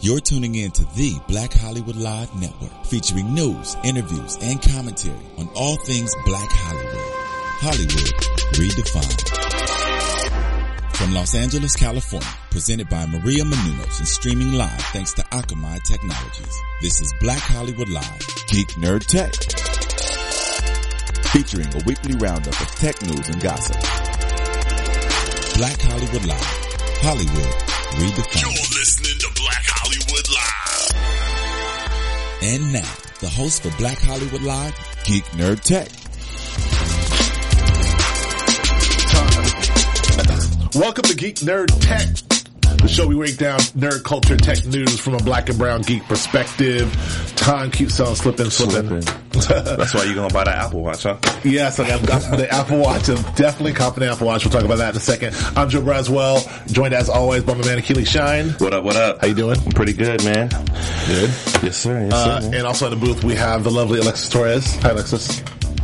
You're tuning in to the Black Hollywood Live Network, featuring news, interviews, and commentary on all things Black Hollywood. Hollywood redefined. From Los Angeles, California, presented by Maria Menounos and streaming live thanks to Akamai Technologies. This is Black Hollywood Live, Geek Nerd Tech, featuring a weekly roundup of tech news and gossip. Black Hollywood Live, Hollywood redefined. You're listening to Black Hollywood Live. And now, the host for Black Hollywood Live, Geek Nerd Tech. Welcome to Geek Nerd Tech, the show we break down nerd culture tech news from a black and brown geek perspective. Time keeps on slipping, slipping. That's why you're gonna buy that Apple Watch, huh? yes, I've got the Apple Watch. I'm definitely confident Apple Watch. We'll talk about that in a second. I'm Joe Braswell, joined as always by my man Achilles Shine. What up? What up? How you doing? I'm pretty good, man. Good. Yes, sir. Yes, Uh, sir. and also in the booth we have the lovely Alexis Torres. Hi, Alexis.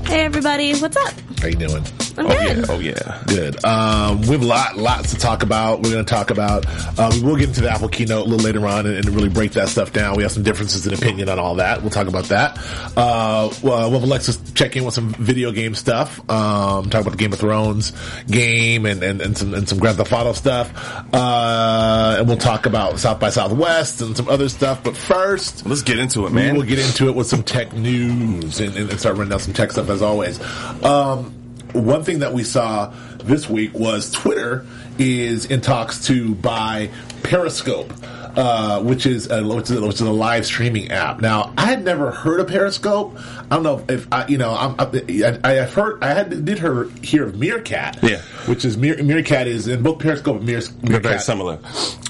Hey everybody, what's up? How you doing? I'm oh good. yeah. Oh yeah. Good. Um, we have a lot, lots to talk about. We're going to talk about. Uh, we will get into the Apple keynote a little later on and, and really break that stuff down. We have some differences in opinion on all that. We'll talk about that. Uh, well, we'll have Alexis check in with some video game stuff. Um, talk about the Game of Thrones game and, and, and some and some Grand Theft Auto stuff. Uh, and we'll talk about South by Southwest and some other stuff. But first, Let's get into it, man. We'll get into it with some tech news and, and start running down some tech stuff as always. Um, one thing that we saw this week was Twitter is in talks to buy Periscope. Uh, which is a, which is, which is a live streaming app. Now, I had never heard of Periscope. I don't know if I, you know, I'm, I, I have heard, I had did hear, hear of Meerkat, Yeah. which is Meer, Meerkat is in both Periscope and Meer, Meerkat very similar.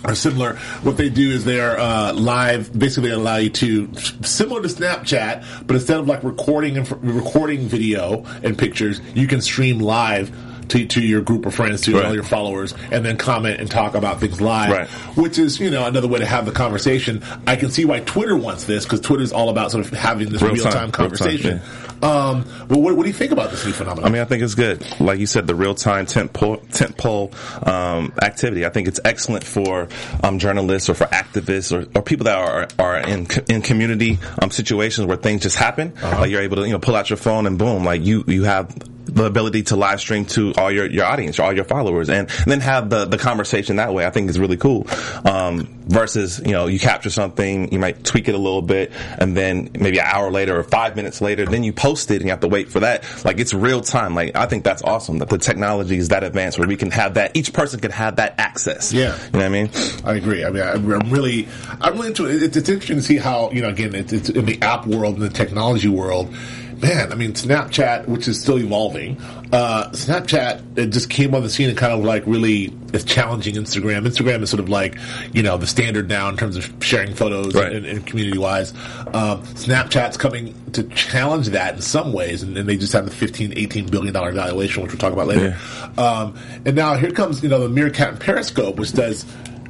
are similar. What they do is they're uh, live. Basically, allow you to similar to Snapchat, but instead of like recording and recording video and pictures, you can stream live. To, to your group of friends, to Right. all your followers, and then comment and talk about things live, Right. which is you know another way to have the conversation. I can see why Twitter wants this because Twitter's all about sort of having this Real time, time real time, conversation. Um, but what, what do you think about this new phenomenon? I mean, I think it's good. Like you said, the real time tent pole, tent pole um, activity. I think it's excellent for um, journalists or for activists or, or people that are are in in community um, situations where things just happen. Like you're able to you know pull out your phone and boom, like you you have the ability to live stream to all your, your audience, all your followers, and, and then have the, the conversation that way. I think is really cool. Um, versus, you know, you capture something, you might tweak it a little bit, and then maybe an hour later or five minutes later, then you post it and you have to wait for that. Like it's real time. Like I think that's awesome that the technology is that advanced where we can have that, each person can have that access. Yeah. You know what I mean? I agree. I mean, I'm I'm really, I'm really into it. It's, it's interesting to see how, you know, again, it's, it's in the app world and the technology world. Man, I mean, Snapchat, which is still evolving, uh, Snapchat, it just came on the scene and kind of like really is challenging Instagram. Instagram is sort of like, you know, the standard now in terms of sharing photos Right. and, and community wise. Um, Snapchat's coming to challenge that in some ways, and, and they just have the 15, 18 billion dollar valuation, which we'll talk about later. Um, and now here comes, you know, the Meerkat and Periscope, which does,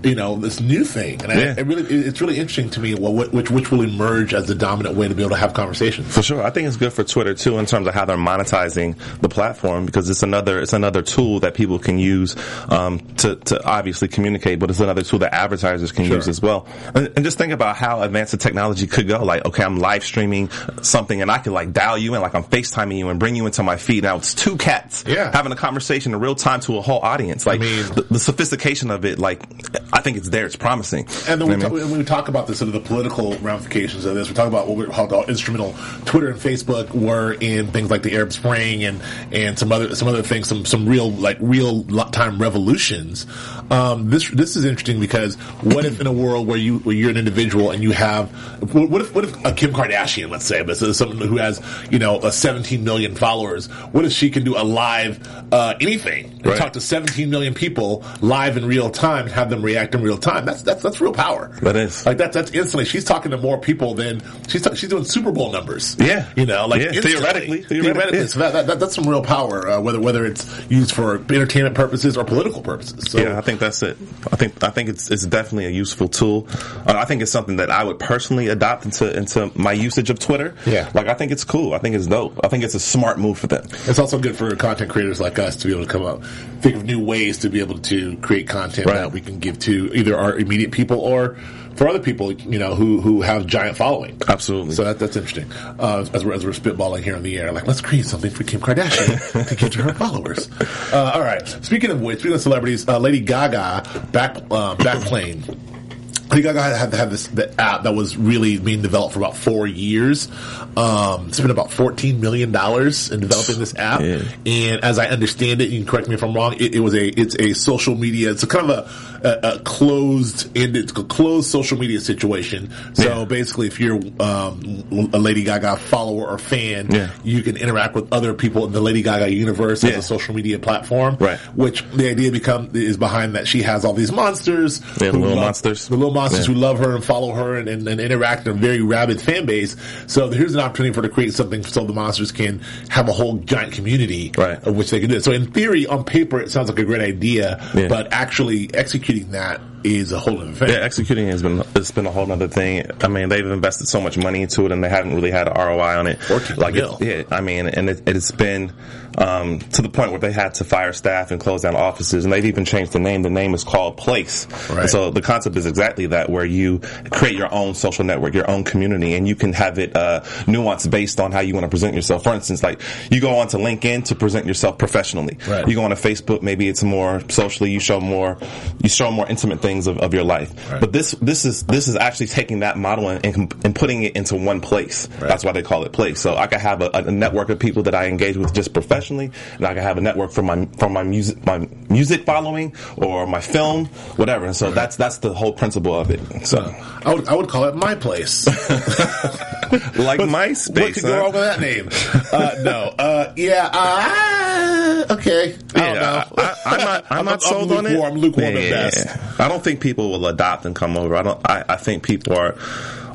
you know, this new thing. And Yeah. I, it really it's really interesting to me what, which, which will emerge as the dominant way to be able to have conversations. For sure, I think it's good for Twitter too in terms of how they're monetizing the platform because it's another it's another tool that people can use um, to to obviously communicate, but it's another tool that advertisers can use as well. And, and just think about how advanced the technology could go. Like, okay, I'm live streaming something, and I can like dial you in, like I'm FaceTiming you and bring you into my feed. Now it's two cats Yeah. having a conversation in real time to a whole audience. Like mean- the, the sophistication of it, like I think it's there. It's promising. And then we, know talk, what mean? when we talk about the sort of the political ramifications of this, we talk about what we, how, how instrumental Twitter and Facebook were in things like the Arab Spring and and some other some other things, some some real like real time revolutions. Um, this this is interesting because what if in a world where you where you're an individual and you have what if what if a Kim Kardashian, let's say, but someone who has you know a 17 million followers, what if she can do a live uh, anything and Right. talk to 17 million people live in real time and have them react in real time? That's that's that's real power. That is. like that's that's instantly. She's talking to more people than she's ta- she's doing Super Bowl numbers. Yeah. you know, like Yeah, theoretically. theoretically. Theoretically, yeah. So that, that, that, that's some real power. Uh, whether whether it's used for entertainment purposes or political purposes. So, yeah, I think that's it. I think I think it's it's definitely a useful tool. Uh, I think it's something that I would personally adopt into into my usage of Twitter. Yeah. like I think it's cool. I think it's dope. I think it's a smart move for them. It's also good for content creators like us to be able to come up, think of new ways to be able to create content Right. that we can give to either our immediate people or for other people, you know, who who have giant following. Absolutely. So that, that's interesting. Uh, as, we're, as we're spitballing here in the air, like let's create something for Kim Kardashian to give to her followers. Uh, all right. Speaking of which, speaking of celebrities, uh, Lady Gaga back uh, back plane. Lady Gaga had, to have this the app that was really being developed for about four years. Um, spent about fourteen million dollars in developing this app, Yeah. and as I understand it, you can correct me if I'm wrong. It, it was a it's a social media. It's a kind of a, a, a closed ended, a closed social media situation. So Yeah. basically, if you're um, a Lady Gaga follower or fan, Yeah. you can interact with other people in the Lady Gaga universe as a social media platform. Right. Which the idea become is behind that she has all these monsters, Yeah, the little love- monsters. the little monsters Yeah. who love her and follow her and, and, and interact in a very rabid fan base. So here's an opportunity for her to create something so the monsters can have a whole giant community Right. of which they can do. So in theory, on paper, it sounds like a great idea, Yeah. but actually executing that is a whole other thing. Yeah, executing has been it's been a whole other thing. I mean, they've invested so much money into it, and they haven't really had an ROI on it. 14 like, yeah, I mean, and it, it's been um, to the point where they had to fire staff and close down offices, and they've even changed the name. The name is called Place. Right. So the concept is exactly that, where you create your own social network, your own community, and you can have it uh, nuanced based on how you want to present yourself. For instance, like you go onto LinkedIn to present yourself professionally. Right. You go on to Facebook, maybe it's more socially. You show more, you show more intimate things of, of your life. Right. But this this is this is actually taking that model and, and, and putting it into one place. That's why they call it place. So I could have a, a network of people that I engage with just professionally, and I can have a network for my for my music my music following or my film, whatever. And so that's that's the whole principle of it. So I would I would call it my place. like MySpace. what could go wrong with that name? Uh, no, uh, yeah, uh, okay. I don't know. I, am not. I'm, not sold on it. I'm lukewarm Yeah, at best. I don't think people will adopt and come over. I don't. I, I think people are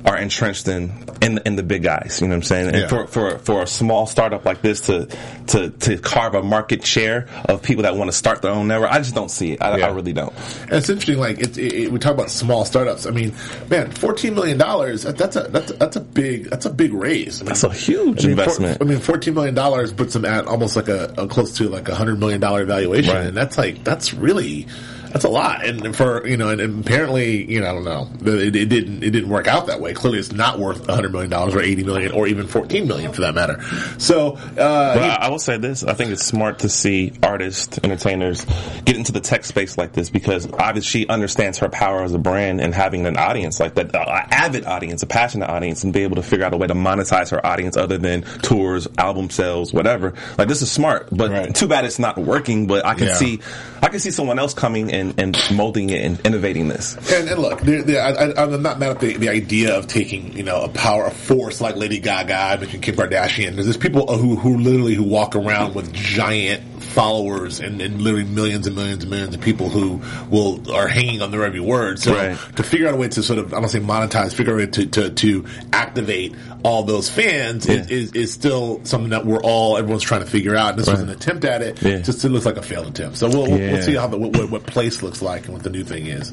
are entrenched in in in the big guys. You know what I'm saying? And Yeah. for for for a small startup like this to to to carve a market share of people that want to start their own network, I just don't see it. I, Yeah. I really don't. And it's interesting. Like it, it, it- we talk about small startups. I mean, man, fourteen million dollars. That's a that's a, that's a big that's a big raise. I mean, That's a huge I mean, investment. I mean, fourteen million dollars puts them at almost like a, a close to like a hundred million dollar valuation, Right. and that's like that's really that's a lot. And for you know, and, and apparently, you know, I don't know, it, it didn't it didn't work out that way. Clearly, it's not worth a hundred million dollars or eighty million or even fourteen million for that matter. So, uh, But I, I will say this: I think it's smart to see artists, entertainers get into the tech space like this because obviously she understands her power as a brand and having an audience like that, an avid audience, a passionate audience, and be able to figure out a way to monetize her audience other than tours, album sales, whatever. Like this is smart, but Right. too bad it's not working. But I can Yeah. see, I can see someone else coming and, and molding it and innovating this. And, and look, there there- I, I, I'm not mad at the, the idea of taking, you know, a power, a force like Lady Gaga, I mentioned Kim Kardashian. There's just people who, who literally who walk around with giant followers and, and literally millions and millions and millions of people who will are hanging on their every word. So Right. to figure out a way to sort of, I don't say monetize, figure out a way to, to, to activate all those fans is, Yeah. is, is still something that we're all, everyone's trying to figure out. And this was an attempt at it. Yeah. Just it looks like a failed attempt. So we'll, we'll, we'll see how the, what, what, what looks like and what the new thing is.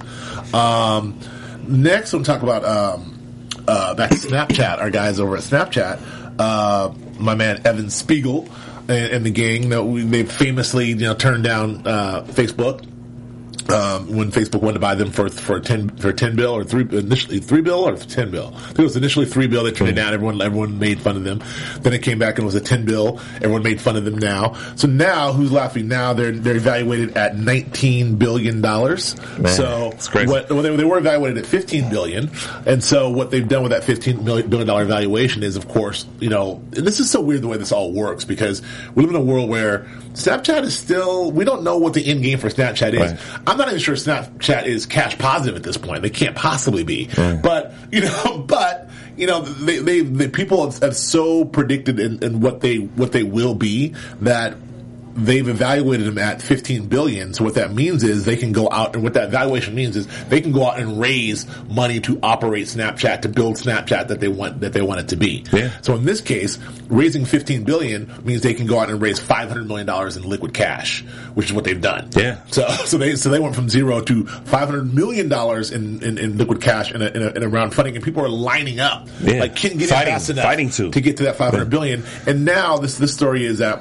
Um, next, we'll talk about um, uh, back to Snapchat. Our guys over at Snapchat, uh, my man Evan Spiegel and, and the gang. That we, they famously, you know, turned down uh, Facebook. Um, when Facebook wanted to buy them for for ten for ten bill or three initially three bill or ten bill. I think it was initially three bill. They turned it down. Everyone everyone made fun of them. Then it came back and it was a ten bill. Everyone made fun of them. Now, so now who's laughing? Now they're they're evaluated at nineteen billion dollars. So what well, they, they were evaluated at fifteen billion, and so what they've done with that fifteen billion dollar valuation is, of course, you know, and this is so weird the way this all works because we live in a world where Snapchat is still we don't know what the end game for Snapchat is. Right. I'm not even sure Snapchat is cash positive at this point. They can't possibly be. But you know, but you know, they they, they people have, have so predicted in, in what they what they will be that they've evaluated them at 15 billion. So what that means is they can go out and what that valuation means is they can go out and raise money to operate Snapchat to build Snapchat that they want that they want it to be. Yeah. So in this case, raising 15 billion means they can go out and raise 500 million dollars in liquid cash, which is what they've done. Yeah. So so they so they went from zero to 500 million dollars in, in, in liquid cash in a, in a in a round funding, and people are lining up Yeah. like can't get Fighting- it fast enough fighting to. to get to that 500 billion. And now this this story is that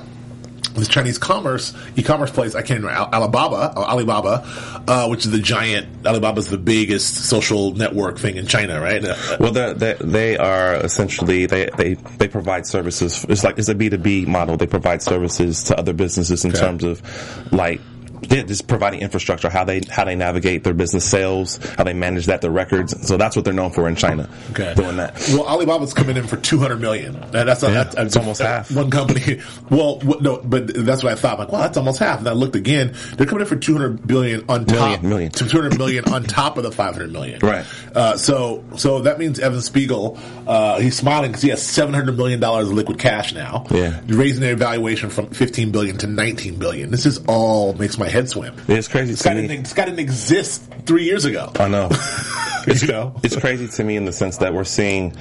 this Chinese commerce e-commerce place. I can't remember Alibaba, or Alibaba, uh, which is the giant. Alibaba's the biggest social network thing in China, right? Uh, Well, they they they are essentially they they they provide services. It's like it's a B two B model. They provide services to other businesses in Okay. terms of like. Yeah, just providing infrastructure, how they how they navigate their business sales, how they manage that, their records. So that's what they're known for in China. Okay. doing that. Well, Alibaba's coming in for two hundred million. That's, Yeah, that's, it's almost half. One company. Well, what, no, but that's what I thought. Like, well, that's almost half. And I looked again. They're coming in for two hundred billion on top. Million, million. Two hundred million on top of the five hundred million. Right. Uh, so, so that means Evan Spiegel, uh, he's smiling because he has seven hundred million dollars of liquid cash now. Yeah. raising their valuation from fifteen billion to nineteen billion. This is all makes my head swim. It's crazy This guy, me. didn't, this guy didn't exist three years ago. I know. you know. it's crazy to me in the sense that we're seeing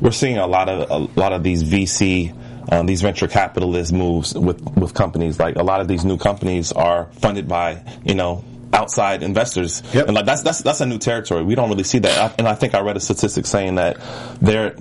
we're seeing a lot of a lot of these VC um, these venture capitalist moves with with companies like a lot of these new companies are funded by you know outside investors Yep. and like that's that's that's a new territory we don't really see that I- and I think I read a statistic saying that they're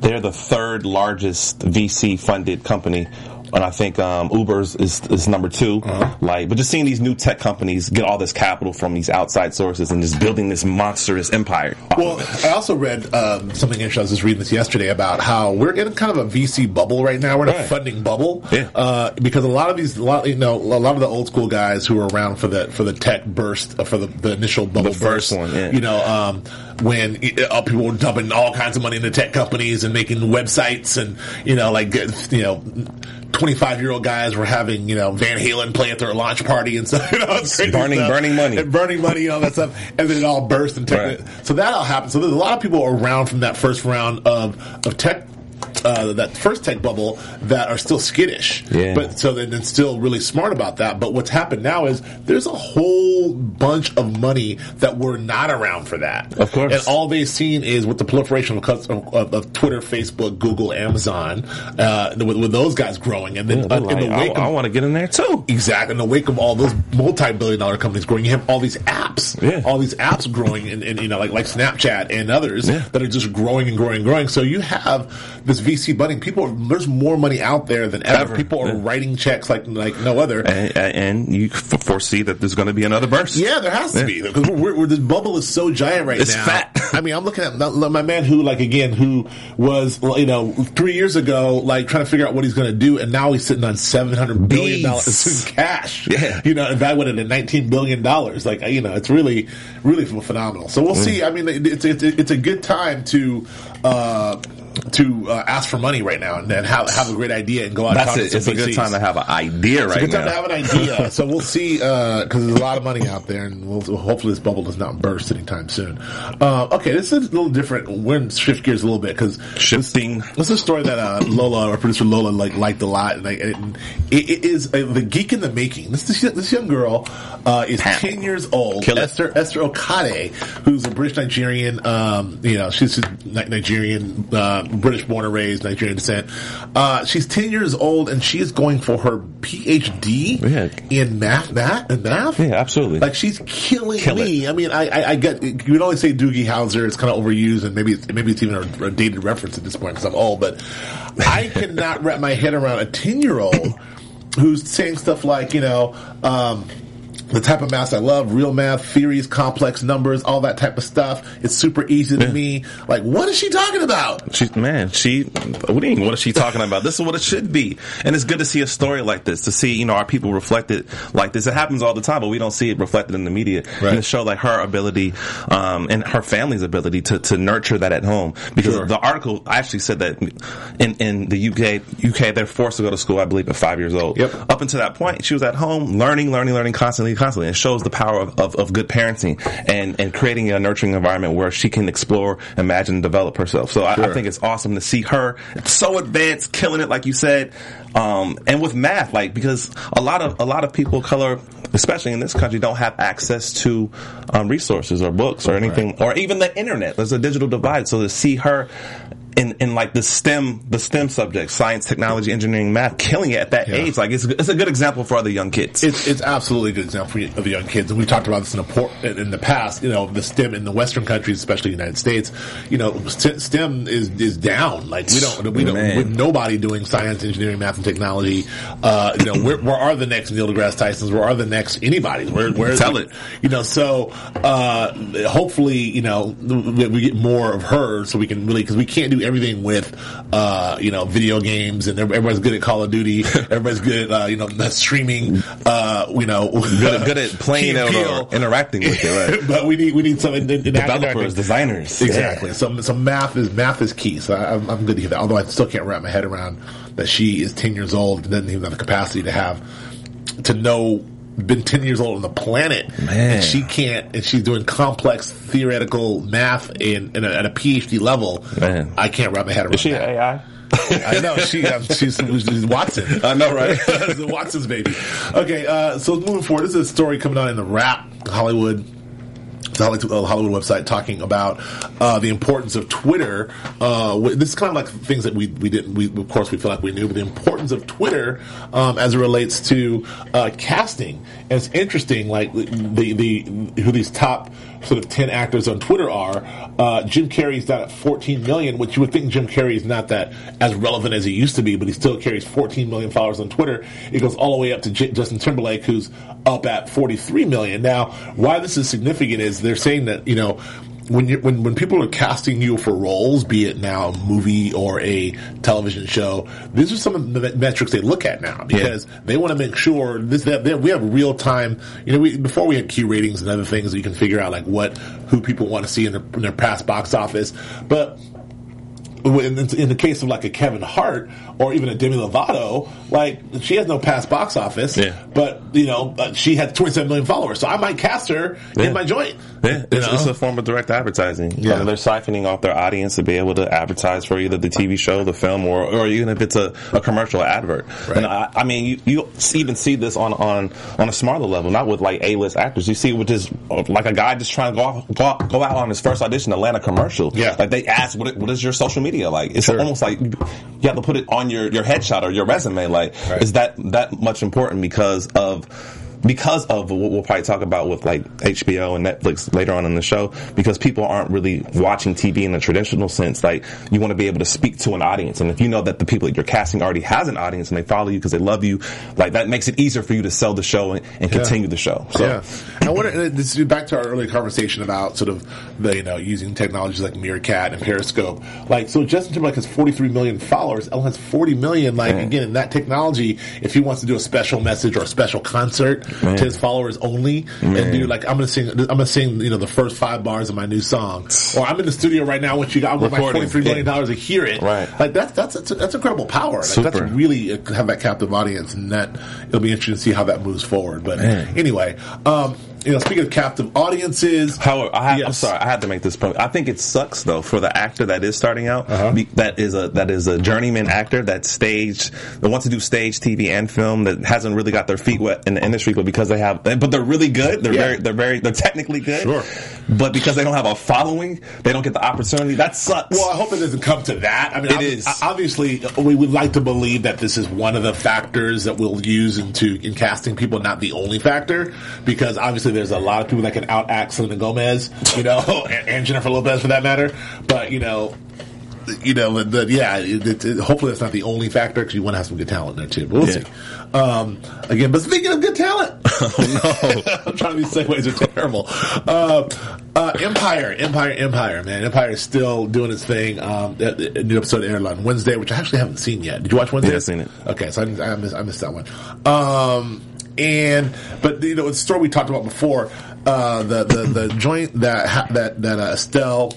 they're the third largest VC funded company and I think um, Uber's is, is number 2 Like, but just seeing these new tech companies get all this capital from these outside sources and just building this monstrous empire. Well, I also read um, something interesting. I was just reading this yesterday about how we're in kind of a VC bubble right now. We're in a funding bubble Yeah. uh, because a lot of these, a lot, you know, a lot of the old school guys who were around for the for the tech burst, uh, for the, the initial bubble The first burst, one, yeah. you know, um, when uh, people were dumping all kinds of money into tech companies and making websites and you know, like you know. 25 year old guys were having, you know, Van Halen play at their launch party and stuff. You know, it's crazy Burning- stuff. burning money. And burning money and all that stuff. And then it all burst and tech. Right. So that all happened. So there's a lot of people around from that first round of, of tech, uh, that first tech bubble that are still skittish. Yeah. But so then then still really smart about that. But what's happened now is there's a whole bunch of money that were not around for that. Of course. And all they've seen is with the proliferation of, of, of, Twitter, Facebook, Google, Amazon, uh, with, with those guys growing. And then Yeah, uh, in the wake I, of want to get in there too. Exactly. In the wake of all those multi-billion dollar companies growing, you have all these apps, Yeah. all these apps growing, and, and you know, like like Snapchat and others that are just growing and growing and growing. So you have this VC funding. People, there's more money out there than ever. Ever. People are writing checks like like no other. And, and you f- foresee that there's going to be another burst. Yeah, there has to Yeah. be because we're, we're, this bubble is so giant right It's now. fat. I mean, I'm looking at my, man who, like, again, who was, you know, three years ago, like, trying to figure out what he's going to do, and now he's sitting on seven hundred billion dollars in cash. Yeah. you know, evaluated at nineteen billion dollars. Like, you know, it's really, really phenomenal. So we'll see. I mean, it's it's it's a good time to. uh to uh, ask for money right now and, and have have a great idea and go out. and That's talk to it. It's a good time to have an idea It's right a good time now. to have an idea. so we'll see, because there's a lot of money out there, and we'll, hopefully this bubble does not burst anytime soon. Uh, okay, this is a little different. We're going to shift gears a little bit because Shifting. this is a story that uh, Lola, our producer Lola, like liked a lot, and, I, and it, it is uh, the geek in the making. This this, this young girl uh, is Pow. ten years old. Kill it. Esther Esther Okade, who's a British Nigerian. Um, you know, she's Nigerian, uh, British born and raised, Nigerian descent. Uh, she's ten years old, and she is going for her PhD Yeah. in math. Math and math. Yeah, absolutely. Like she's killing Kill me. I mean, I, I, I get you would always say Doogie Howser. It's kind of overused, and maybe it's, maybe it's even a, a dated reference at this point because I'm old. But I cannot wrap my head around a ten year old who's saying stuff like, you know. Um, the type of math I love, real math, theories, complex numbers, all that type of stuff. It's super easy to me. Like, what is she talking about? She, man, she, what do you mean, what is she talking about? This is what it should be. And it's good to see a story like this, to see, you know, our people reflected like this. It happens all the time, but we don't see it reflected in the media. Right. And to show like her ability, um, and her family's ability to, to nurture that at home. Because Sure. the article actually said that in, in the UK, UK, they're forced to go to school, I believe, at five years old. Yep. Up until that point, she was at home learning, learning, learning constantly, constantly. It shows the power of, of, of good parenting and, and creating a nurturing environment where she can explore, imagine, and develop herself. So I, I think it's awesome to see her so advanced, killing it, like you said. Um, and with math, like, because a lot of, a lot of people of color, especially in this country, don't have access to, um, resources or books or anything, or even the internet. There's a digital divide. So to see her, in, in like the STEM, the STEM subjects, science, technology, engineering, math, killing it at that Yeah. age. Like it's, it's a good example for other young kids. It's, it's absolutely a good example of the young kids, and we've talked about this in, a in the past. You know, the STEM in the Western countries, especially the United States, you know, st- STEM is is down. Like we don't, we don't, Man. with nobody doing science, engineering, math, and technology. Uh, you know, where, where are the next Neil deGrasse Tysons? Where are the next anybody's? Where, where Tell it. You know, so uh, hopefully, you know, we we get more of her, so we can really because we can't do everything with, uh, you know, video games, and everybody's good at Call of Duty. Everybody's good at uh, you know streaming. Uh, you know, good, good at playing it or interacting with it, right? but we need we need some in, in Developers, designers. Exactly. So, so math is math is key. So I, I'm, I'm good to hear that. Although I still can't wrap my head around that she is 10 years old and doesn't even have the capacity to have to know been 10 years old on the planet Man. and she can't and she's doing complex theoretical math in, in a, at a PhD level. Man. I can't wrap my head around Is she that. an AI? I know she um, she's, she's Watson. I know, right? Watson's baby. Okay, uh, so moving forward, this is a story coming out in the Wrap Hollywood. The uh, Hollywood website talking about uh, the importance of Twitter. Uh, this is kind of like things that we we didn't. We of course we feel like we knew, but the importance of Twitter um, as it relates to uh, casting. And it's interesting, like the the who these top sort of ten actors on Twitter are. Uh, Jim Carrey's down at 14 million, which you would think Jim Carrey is not that as relevant as he used to be, but he still carries 14 million followers on Twitter. It goes all the way up to J- Justin Timberlake, who's up at 43 million. Now, why this is significant is they're saying that you know when you when when people are casting you for roles, be it now a movie or a television show, these are some of the metrics they look at now because they want to make sure this that that we have real time. You know, we, before we had Q ratings and other things, you can figure out like what who people want to see in their, in their past box office, but in the case of like a Kevin Hart or even a Demi Lovato, like she has no past box office, Yeah. but you know uh, she had 27 million followers, so I might cast her Yeah. in my joint. Yeah, You it's, know? it's a form of direct advertising. Yeah. I mean, they're siphoning off their audience to be able to advertise for either the TV show, the film, or, or even if it's a, a commercial advert. Right. And I, I mean, you, you even see this on, on, on a smaller level, not with like A-list actors. You see it with just like a guy just trying to go, off, go, out, go out on his first audition to land a commercial. Yeah. Like they ask, what, what is your social media like? It's almost like you have to put it on your, your headshot or your resume. Like, Right. is that that much important because of because of what we'll probably talk about with like HBO and Netflix later on in the show, because people aren't really watching TV in the traditional sense. Like you want to be able to speak to an audience, and if you know that the people that you're casting already has an audience and they follow you because they love you, like that makes it easier for you to sell the show and, and continue the show. So Yeah, uh, this is back to our earlier conversation about sort of the you know using technologies like Meerkat and Periscope. Like, so Justin Timberlake has 43 million followers. Ellen has 40 million. Like, again, in that technology, if he wants to do a special message or a special concert to his followers only, and do like I'm gonna sing, I'm gonna sing, you know, the first five bars of my new song, or I'm in the studio right now with you. I'm with my Recording. 43 million dollars to hear it. Right. Like that's that's that's, that's incredible power. Like, that's really uh, have that captive audience, and that it'll be interesting to see how that moves forward. But anyway, um, you know, speaking of captive audiences, However, I Yes. sorry, I had to make this point. I think it sucks though for the actor that is starting out. Uh-huh. be- that is a that is a journeyman actor that staged that wants to do stage TV and film that hasn't really got their feet wet in the industry, but because they have, but they're really good. They're Yeah. very they're very they're technically good. Sure. But because they don't have a following, they don't get the opportunity. That sucks. Well, I hope it doesn't come to that. I mean, It ob- is. obviously we would like to believe that this is one of the factors that we'll use into in casting people, not the only factor, because obviously there's a lot of people that can outact Selena Gomez, you know, and, and Jennifer Lopez for that matter. But you know. You know, the, the, yeah. It, it, hopefully, that's not the only factor because you want to have some good talent there too. But we'll Yeah. see. Um, again, but speaking of good talent, oh no. I'm trying to be segues are terrible. Uh, uh, Empire, Empire, Empire, man. Empire is still doing its thing. Um, a, a new episode aired on Wednesday, which I actually haven't seen yet. Did you watch Wednesday? Yeah, I've seen it. Okay, so I, I, missed, I missed that one. Um, and but you know, the story we talked about before, uh, the the the joint that ha- that that uh, Estelle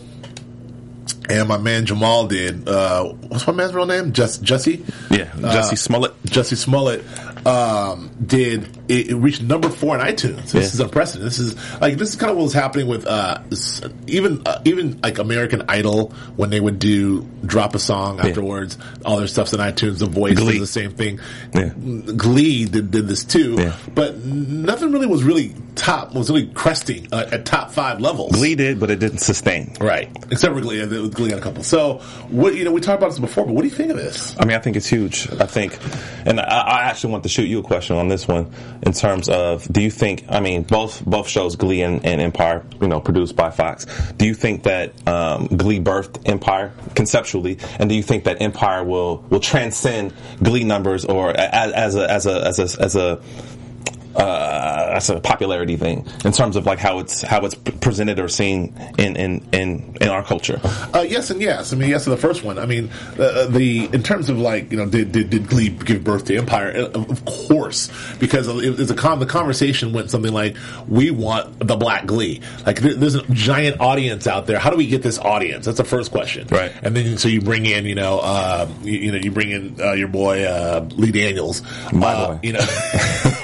and my man Jamal did. Uh, what's my man's real name? Just Jesse. Yeah, Jussie Smollett. Jussie Smollett um, did it, it reached number four on iTunes. This Yeah. is unprecedented. This is like this is kind of what was happening with uh, even uh, even like American Idol when they would do drop a song afterwards. All their stuff's on iTunes. The Voice Glee. is the same thing. Yeah. Glee did, did this too, Yeah. but nothing really was really top was really cresting uh, at top five levels. Glee did, but it didn't sustain. Right. Except for Glee. Glee got a couple. So, what, you know, we talked about this before, but what do you think of this? I mean, I think it's huge. I think, and I, I actually want to shoot you a question on this one in terms of, do you think? I mean, both both shows, Glee and, and Empire, you know, produced by Fox. Do you think that um, Glee birthed Empire conceptually, and do you think that Empire will will transcend Glee numbers or as, as a as a as a as a uh, that's a popularity thing in terms of like how it's how it's presented or seen in in in, in our culture. Uh, yes and yes. I mean, yes to the first one. I mean, uh, the in terms of like you know, did did, did Glee give birth to Empire? Uh, Of course, because it's a con- the conversation went something like, "We want the Black Glee." Like there, there's a giant audience out there. How do we get this audience? That's the first question. Right. And then so you bring in you know uh, you, you know you bring in uh, your boy uh, Lee Daniels. My Uh, boy. You know,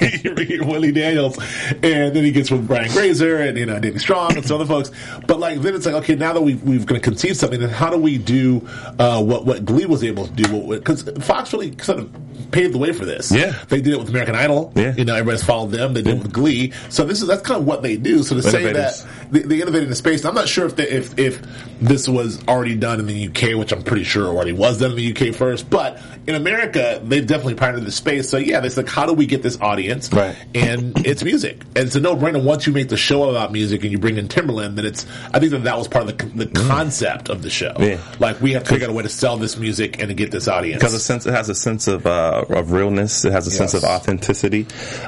you bring Willie Daniels, and then he gets with Brian Grazer and you know Danny Strong and some other folks. But like then it's like okay, now that we we've going to conceive something, then how do we do uh, what what Glee was able to do? Because Fox really sort of paved the way for this. Yeah. they did it with American Idol. Yeah. you know everybody's followed them. They did it with Glee. So this is that's kind of what they do. So to say that they, they innovated in the space, I'm not sure if they, if if this was already done in the UK, which I'm pretty sure already was done in the UK first, but in America they've definitely pioneered the space. So yeah, it's like how do we get this audience? Right. And it's music, and it's a no brainer. Once you make the show about music and you bring in Timberland, then it's I think that that was part of the the concept of the show. Yeah. Like we have to figure out a way to sell this music and to get this audience. because a sense it has a sense of uh, of realness. It has a sense of authenticity.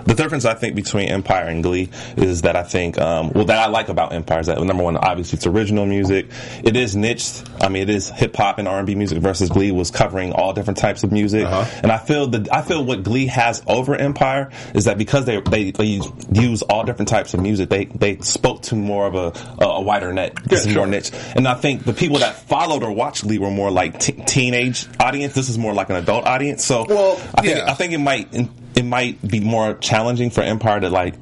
The difference I think between Empire and Glee is that I think um, well that I like about Empire is that number one, obviously it's original music. It is niched. I mean, it is hip hop and R and B music versus Glee was covering all different types of music. Uh-huh. And I feel that I feel what Glee has over Empire is that because they they, they use, use all different types of music, they they spoke to more of a a wider net, is sure. more niche. And I think the people that followed or watched Glee were more like t- teenage audience. This is more like an adult audience. So Well, I think yeah. I think it might it might be more challenging for Empire to like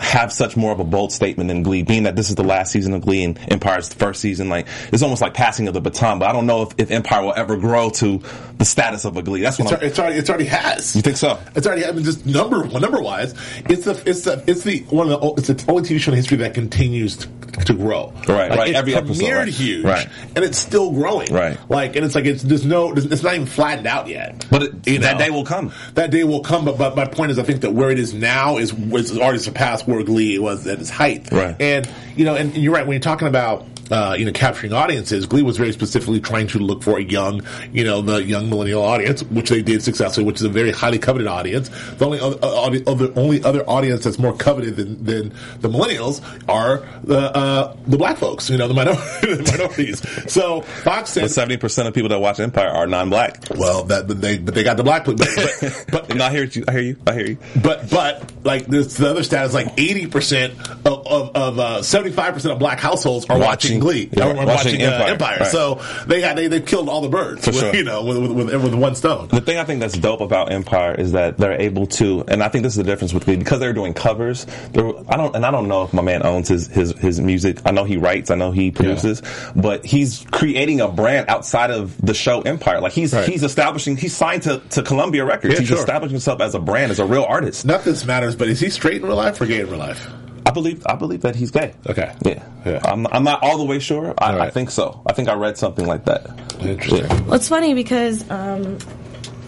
have such more of a bold statement than Glee, being that this is the last season of Glee and Empire's first season. Like it's almost like passing of the baton. But I don't know if, if Empire will ever grow to the status of a Glee. That's what It's, I'm. it's already it's already has. You think so? It's already I mean, just number number wise, it's the it's the it's the one of the it's the only TV show in history that continues to, to grow. Right, like, right, every episode, right. huge, Right. and it's still growing. Right. like and it's like it's there's no it's not even flattened out yet. But it, that know? day will come. That day will come, but, but my point is, I think that where it is now is, is already surpassed where Glee was at its height. Right. And you know, and you're right when you're talking about uh, you know capturing audiences. Glee was very specifically trying to look for a young, you know, the young millennial audience, which they did successfully, which is a very highly coveted audience. The only other, uh, other only other audience that's more coveted than, than the millennials are the uh, the black folks, you know, the, minor- the minorities. So Fox said, seventy percent of people that watch Empire are non-black. well, that but they but they got the black, but but, but No, I hear you. I hear you. I hear you. but but like this, the other stat is like eighty percent of of, of seventy five percent of black households are watching, Watching- Glee, yeah, watching watching, uh, Empire, Empire. right. So they got they they killed all the birds, with, sure. you know, with, with, with, with one stone. The thing I think that's dope about Empire is that they're able to, and I think this is the difference with Glee because they're doing covers. They're, I don't, and I don't know if my man owns his his his music. I know he writes. I know he produces, but he's creating a brand outside of the show Empire. Like he's Right. he's establishing. He's signed to to Columbia Records. Yeah, he's sure. establishing himself as a brand, as a real artist. Not that this matters, but is he straight in real life or gay in real life? I believe I believe that he's gay. Okay. Yeah. Yeah. I'm, I'm not all the way sure. I, I think so. I think I read something like that. Interesting. Yeah. Well, it's funny because um,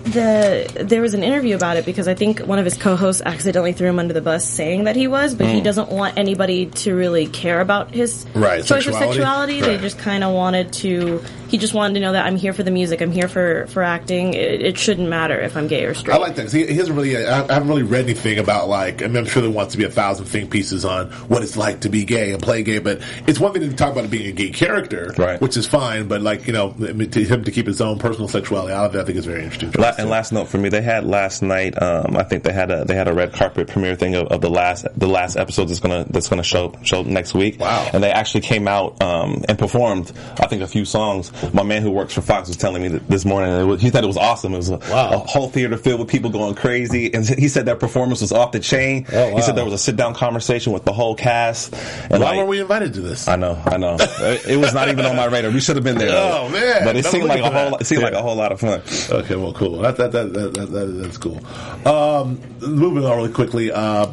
the there was an interview about it because I think one of his co-hosts accidentally threw him under the bus saying that he was, but Mm. he doesn't want anybody to really care about his Right, choice sexuality? of sexuality. They just kind of wanted to. He just wanted to know that I'm here for the music. I'm here for for acting. It, it shouldn't matter if I'm gay or straight. I like that 'cause he, he hasn't really. I I haven't really read anything about like. I mean, I'm sure there wants to be a thousand think pieces on what it's like to be gay and play gay, but it's one thing to talk about it being a gay character, Right. Which is fine, but like you know, to him to keep his own personal sexuality out of it, I think is very interesting. La- and last note for me, they had last night. Um, I think they had a they had a red carpet premiere thing of, of the last the last episode that's gonna that's gonna show show next week. Wow. And they actually came out um, and performed I think a few songs my man who works for Fox was telling me that this morning. It was, he said it was awesome. It was a, Wow. a whole theater filled with people going crazy, and he said their performance was off the chain. Oh, wow. He said there was a sit down conversation with the whole cast. And Why like, were we invited to this? I know, I know. it, it was not even on my radar. We should have been there. Oh, man. But it seemed like a whole. It seemed like a whole lot of fun. Okay, well, cool. That, that, that, that, that, that that's cool. Um, moving on really quickly. Uh,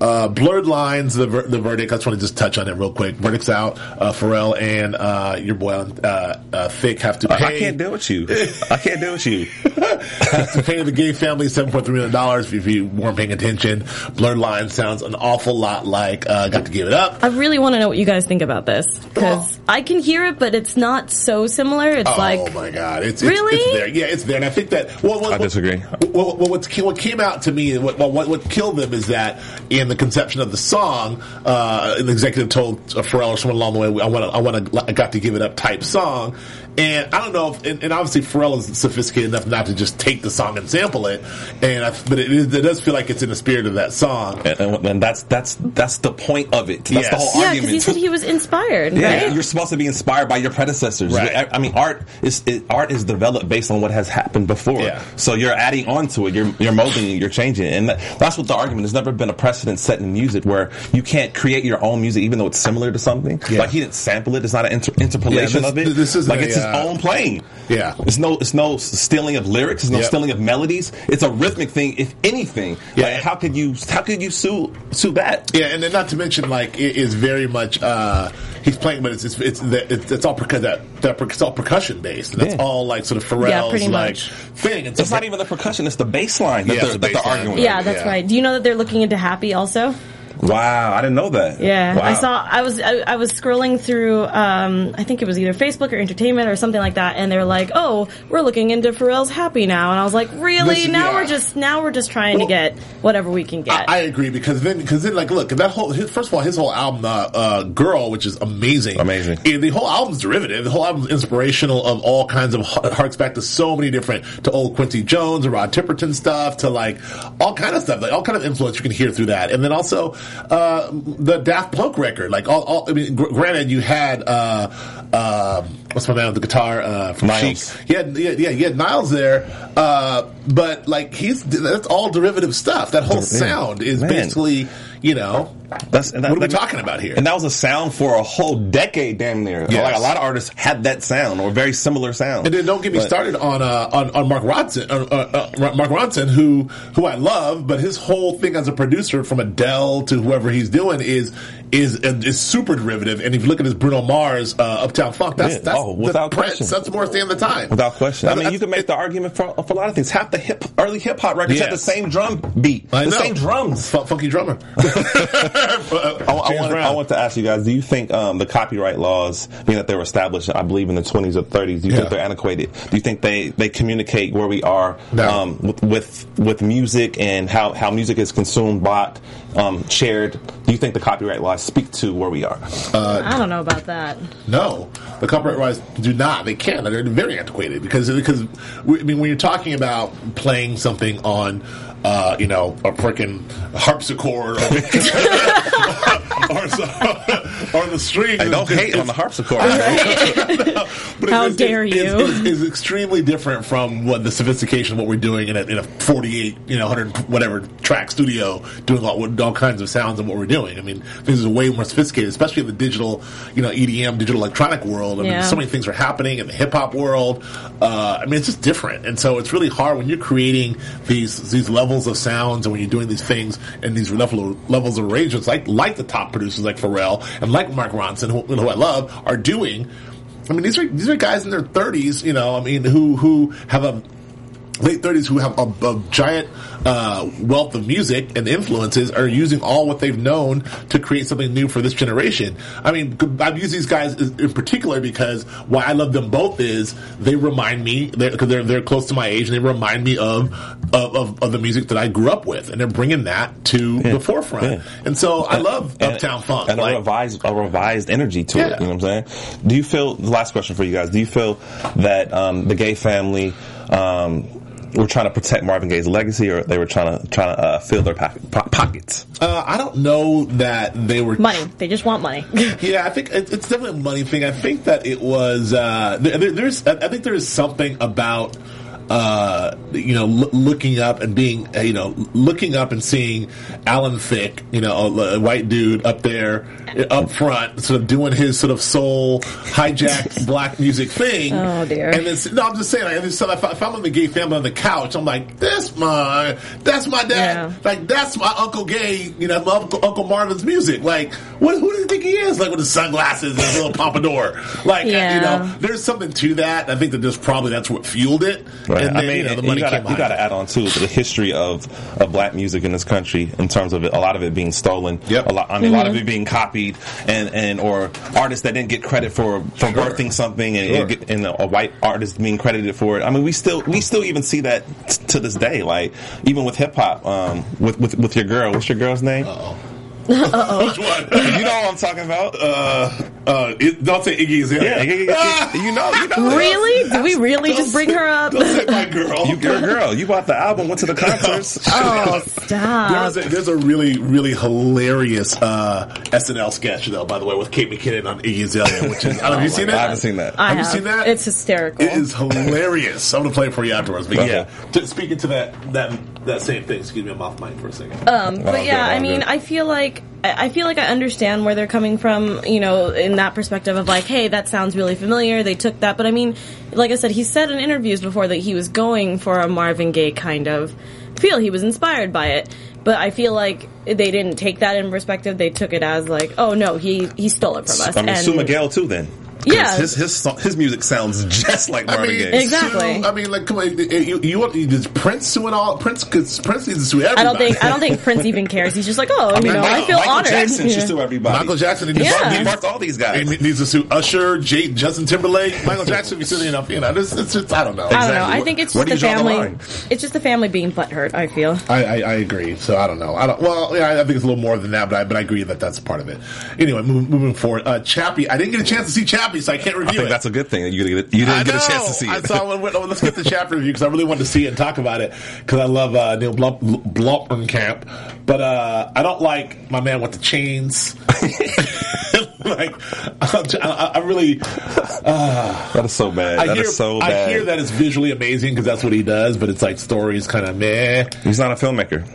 uh, blurred lines, the ver- the verdict. I just want to just touch on it real quick. Verdict's out. Uh, Pharrell and uh, your boy uh, uh, Thicke have to pay. I can't deal with you. I can't deal with you. have to pay the Gaye family seven point three million dollars if you weren't paying attention. Blurred lines sounds an awful lot like uh, "Got to Give It Up." I really want to know what you guys think about this because I can hear it, but it's not so similar. It's oh like oh my god, it's, Really? it's it's there. Yeah, it's there, and I think that. Well, what, I disagree. What, what, what, what came out to me, what, what what killed them is that in the conception of the song, uh, an executive told Pharrell or someone along the way, "I want, I want I got to give it up." Type song, and I don't know, if, and, and obviously Pharrell is sophisticated enough not to just take the song and sample it, and I, but it, is, it does feel like it's in the spirit of that song. And, and, and that's that's that's the point of it. That's Yes. the whole yeah, argument. because he said he was inspired, Yeah, right? you're supposed to be inspired by your predecessors. Right. I, I mean, art is it, art is developed based on what has happened before. Yeah. So you're adding on to it. You're you're molding it. You're changing it, and that, that's what the argument. Is. There's never been a precedent set in music where you can't create your own music, even though it's similar to something. Yeah. Like he didn't sample it. It's not an inter- interpolation Yeah, this- of it. this isn't like a, it's his own playing. Yeah. It's no it's no stealing of lyrics. It's no Yep. stealing of melodies. It's a rhythmic thing. If anything, Yeah. Like, how could you how could you sue sue that? Yeah, and then not to mention, like, it is very much uh, he's playing, but it's it's it's, it's, it's all percu- that, that per- it's all percussion based, and that's Yeah. all like sort of Pharrell's Yeah, pretty like much. thing. And so It's not even the percussion. It's the bass line that, Yeah, they're, it's the that they're arguing. yeah, that's Yeah. right. Do you know that they're looking into Happy also? Wow, I didn't know that. Yeah, Wow. I saw. I was I, I was scrolling through. Um, I think it was either Facebook or Entertainment or something like that, and they were like, "Oh, we're looking into Pharrell's Happy now," and I was like, "Really? This- now yeah. we're just now we're just trying Well, to get whatever we can get." I, I agree because then because then like look that whole his, first of all his whole album uh, uh, Girl which is amazing Amazing. and the whole album's derivative the whole album's inspirational of all kinds of harks back to so many different to old Quincy Jones and Rod Temperton stuff to like all kind of stuff like all kind of influence you can hear through that and then also uh, the Daft Punk record like all, all I mean gr- granted you had uh, uh, what's my name the guitar uh, from Niles. Chic yeah yeah yeah you had Niles there uh, but like he's that's all derivative stuff that whole sound is Man. basically, you know, That's, and that, what are we that- talking about here? And that was a sound for a whole decade, damn near. Yes. Like a lot of artists had that sound or very similar sound. And then don't get me But- started on uh, on on Mark Ronson, uh, uh, uh, Mark Ronson, who who I love, but his whole thing as a producer, from Adele to whoever he's doing, is is is super derivative. And if you look at his Bruno Mars uh, Uptown Funk, that's Yeah. that's Oh, without that's Prince. question. That's more stand the time, Without question. I mean, you can make the argument for, for a lot of things. Half the hip, early hip hop records had the same drum beat, I the know. same drums. Fu- funky drummer. I, I, James want, I want to ask you guys: Do you think um, the copyright laws, being that they were established, I believe, in the twenties or thirties, do you Yeah. think they're antiquated? Do you think they, they communicate where we are No. um, with, with with music and how, how music is consumed, bought, um, shared? Do you think the copyright laws speak to where we are? I don't know about that. No, the copyright laws do not. They can't. They're very antiquated because because we- I mean when you're talking about playing something on. Uh, you know, a freaking harpsichord, or, or, or the string. I don't is- hate is- on the harpsichord. but How it's- dare it's- you. Is, is extremely different from what the sophistication of what we're doing in a, in a 48, you know, 100 whatever track studio, doing all, all kinds of sounds and what we're doing. I mean, things are way more sophisticated, especially in the digital, you know, EDM, digital electronic world. I mean, so many things are happening in the hip hop world. Uh, I mean, it's just different, and so it's really hard when you're creating these these levels of sounds and when you're doing these things and these level levels of arrangements, like like the top producers like Pharrell and like Mark Ronson, who, who I love, are doing. I mean, these are these are guys in their thirties, you know. I mean, who who have a late thirties who have a, a giant uh, wealth of music and influences are using all what they've known to create something new for this generation. I mean, I've used these guys in particular because why I love them both is they remind me because they're, they're they're close to my age and they remind me of of, of of the music that I grew up with, and they're bringing that to the forefront. Yeah. And so I love And- Uptown Funk. and like- a revised a revised energy to Yeah. it. You know what I'm saying? Do you feel the last question for you guys? Do you feel that um, the Gaye family um, were trying to protect Marvin Gaye's legacy, or they were trying to trying to uh, fill their po- po- pockets? Uh, I don't know that they were Money. They just want money. Yeah, I think it, it's definitely a money thing. I think that it was. Uh, there, there- there's. I think there is something about. Uh, you know, l- looking up and being, uh, you know, looking up and seeing Alan Thicke, you know, a, a white dude up there, uh, up front, sort of doing his sort of soul hijacked black music thing. Oh, dear. And it's no, I'm just saying. Like, and so if, I, if I'm in the Gaye family on the couch, I'm like, that's my, that's my dad. Yeah. Like that's my Uncle Gaye, you know, my Uncle, Uncle Marvin's music. Like, what, who do you think he is? Like with his sunglasses and his little pompadour. Like, Yeah. you know, there's something to that. I think that there's probably that's what fueled it. Right. And I then, mean, you know, the money you gotta, came you got to add on too the history of of black music in this country in terms of it, a lot of it being stolen. Yep. A lot, I mean, a lot Mm-hmm. of it being copied, and and or artists that didn't get credit for for birthing something, and, Sure. and, get, and a white artist being credited for it. I mean, we still we still even see that t- to this day. Like even with hip hop, um, with with with your girl, what's your girl's name? Which one? You know what I'm talking about? Uh, uh, it, don't say Iggy Azalea. Yeah, yeah, yeah, you know, you know. really? Do we really just bring say- her up? Don't say my girl. You, your girl. You bought the album, went to the concerts. Oh, stop. There's a, there's a really, really hilarious uh, SNL sketch, though, by the way, with Kate McKinnon on Iggy Azalea, which is, I have you seen I that? I haven't seen that. I have you seen that? It's hysterical. It is hilarious. I'm gonna play it for you afterwards. But Okay. yeah, to, speaking to that that that same thing. Excuse me, I'm off mic for a second. Um, but Oh, yeah, good, I mean, good. I feel like I I feel like I understand where they're coming from. You know, in that perspective of like, hey, that sounds really familiar. They took that, but I mean, like I said, he said in interviews before that he was going for a Marvin Gaye kind of feel. He was inspired by it. But I feel like they didn't take that in perspective. They took it as like, oh no, he he stole it from us. I mean, and Sue Miguel too. Then, 'Cause Yeah. his his song- his music sounds just like Marvin Gaye. Exactly. Sue, I mean, like, come on, you, you want does Prince suing all Prince? Because Prince needs to sue everybody. I don't think I don't think Prince even cares. He's just like, oh, you know, I feel honored. Michael honored. Jackson Yeah. should sue everybody. Michael Jackson needs Yeah. to He sue. all these guys. He needs to sue Usher, Jay, Justin Timberlake, Michael Jackson. Be you enough, you know, it's, it's just I don't know. I don't know. I think it's just the you draw the family. It's just the family being butthurt. I feel. I, I, I agree. So I don't know. I don't. Well, yeah, I think it's a little more than that, but I, but I agree that that's part of it. Anyway, moving, moving forward. Uh, Chappie. I didn't get a chance to see Chappie, so I can't review I think it. that's a good thing you didn't get, you didn't I get a chance to see it. I it. saw. Let's get the chapter review because I really wanted to see it and talk about it because I love uh, Neil Blum, Blomkamp, but uh, I don't like my man with the chains. like, I, I really, that is so bad. I That is hear, so I hear that it's visually amazing because that's what he does, but it's like stories kind of meh. He's not a filmmaker.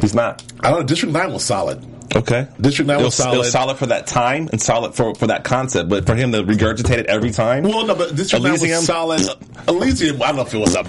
He's not. I don't know. District Nine was solid. Okay. District Nine it was was, It was solid. solid for that time and solid for, for that concept, but for him to regurgitate it every time. Well, no, but District Nine Elysium? was solid. Elysium, I don't know if it was a.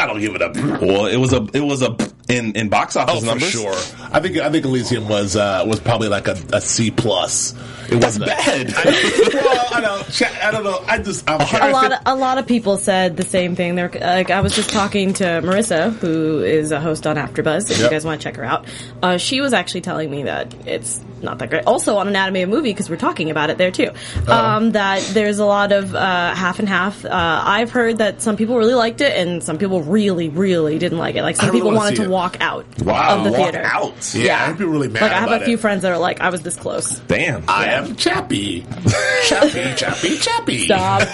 I don't give it up. Well, it was a it was a in in box office Oh, for numbers. sure. I think I think Elysium was uh, was probably like a, a C plus. It That's wasn't a- bad. well, I know. Cha- I don't know. I just I'm a lot of, a lot of people said the same thing. They're like I was just talking to Marissa, who is a host on AfterBuzz. If you guys want to check her out, uh, she was actually telling me that it's not that great. Also on Anatomy of a Movie because we're talking about it there too. Oh. Um, that there's a lot of uh, half and half. Uh, I've heard that some people really liked it and some people really, really didn't like it. Like some I really people wanted to it. Walk out Wow, of the walk theater. out. Yeah, I'd be really mad Like I have about a few it. friends that are like, I was this close. Damn. I am Chappie, Chappie, Chappie, Chappie. Stop.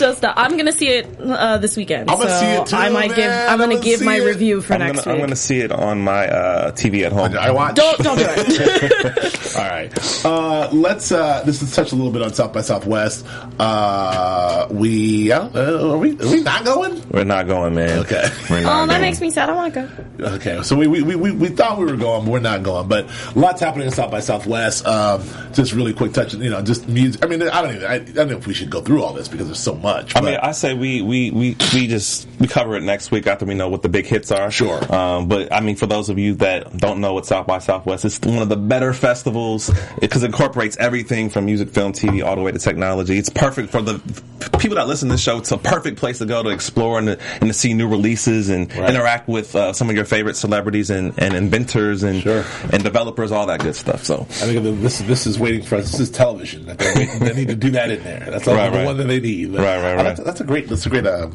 Just stop. I'm gonna see it uh, this weekend. I'm gonna so see it too, I might give. man. I'm I'm gonna gonna give see my it. review for I'm next gonna, I'm gonna see it on my uh, TV at home. I watch. Don't don't do it. All right. Uh, let's. Uh, this is touch a little bit on South by Southwest. Uh, we. Uh, are we? Are we not going? We're not going, man. Okay. We're not oh, that makes me sad. I want to go. Okay, so we, we, we, we, thought we were going, but we're not going. But lots happening in South by Southwest. Um, just really quick touch, you know, just music. I mean, I don't even, I, I don't know if we should go through all this because there's so much. I but- mean, I say we, we, we, we just we cover it next week after we know what the big hits are. Sure. Um, but I mean, for those of you that don't know what South by Southwest, it's one of the better festivals because it incorporates everything from music, film, TV, all the way to technology. It's perfect for the people that listen to this show. It's a perfect place to go to explore and to, and to see new releases and Right. interact with uh, some of your favorite celebrities and, and inventors and Sure. and developers, all that good stuff. So. I think that this this is waiting for us. This is television. They're waiting- they need to do that in there. That's all Right, the right. one that they need. Right, right, Oh, right. That's, that's a great. That's a great uh,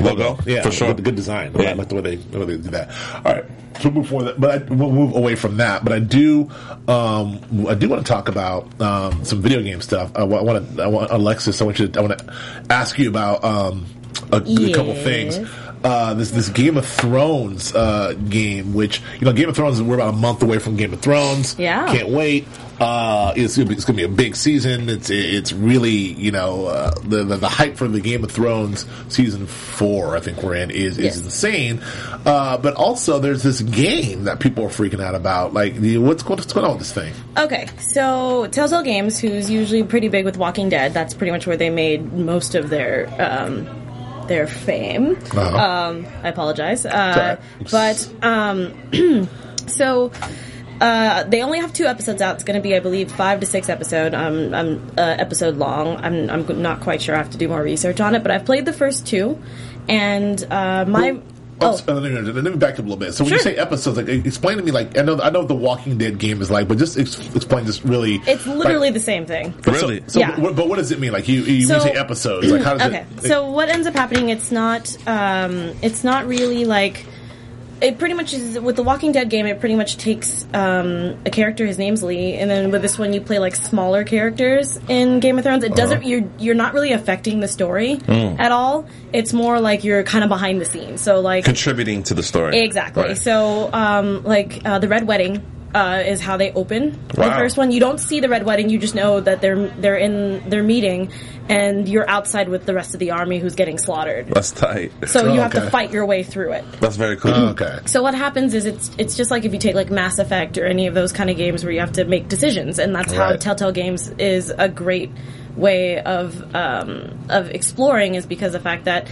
Logo? Yeah, For sure. Good, good design. Yeah. I like the way they the way they do that. All right, so we'll move forward. But I, we'll move away from that. But I do um, I do want to talk about um, some video game stuff. I, I want to I want Alexis. I want you. To, I want to ask you about um, a, a couple things. Uh, this this Game of Thrones uh, game, which you know Game of Thrones we're about a month away from Game of Thrones. Yeah. can't wait. Uh, it's gonna be, it's gonna be a big season. It's it's really you know uh, the, the the hype for the Game of Thrones season four I think we're in is Yes. is insane. Uh, but also there's this game that people are freaking out about. Like the, what's going what's going on with this thing? Okay, so Telltale Games, who's usually pretty big with Walking Dead, that's pretty much where they made most of their um, their fame. Uh-huh. Um, I apologize, uh, but um, so. Uh, they only have two episodes out. It's going to be, I believe, five to six episode. Um, um, uh, episode long. I'm, I'm not quite sure. I have to do more research on it. But I've played the first two, and uh, my Oh, oh, let, me, let me back up a little bit. So when you say episodes, like explain to me, like I know I know what the Walking Dead game is like, but just ex- explain this really. it's literally like, the same thing. Really? So, Yeah. but, but what does it mean? Like you, you, So- you say episodes, like how does okay it? so what ends up happening it's not um it's not really like it pretty much is with the walking dead game it pretty much takes um a character his name's lee and then with this one you play like smaller characters in game of thrones it doesn't Uh-huh. you're you're not really affecting the story Mm. at all it's more like you're kind of behind the scenes so like Contributing to the story. Exactly. Right. So, um, like uh, the Red Wedding uh, is how they open the first one. You don't see the Red Wedding; you just know that they're they're in their meeting, and you're outside with the rest of the army who's getting slaughtered. That's tight. So Oh, you have okay. to fight your way through it. That's very cool. Oh, okay. So what happens is it's it's just like if you take like Mass Effect or any of those kind of games where you have to make decisions, and that's how Right. Telltale Games is a great way of um, of exploring is because of the fact that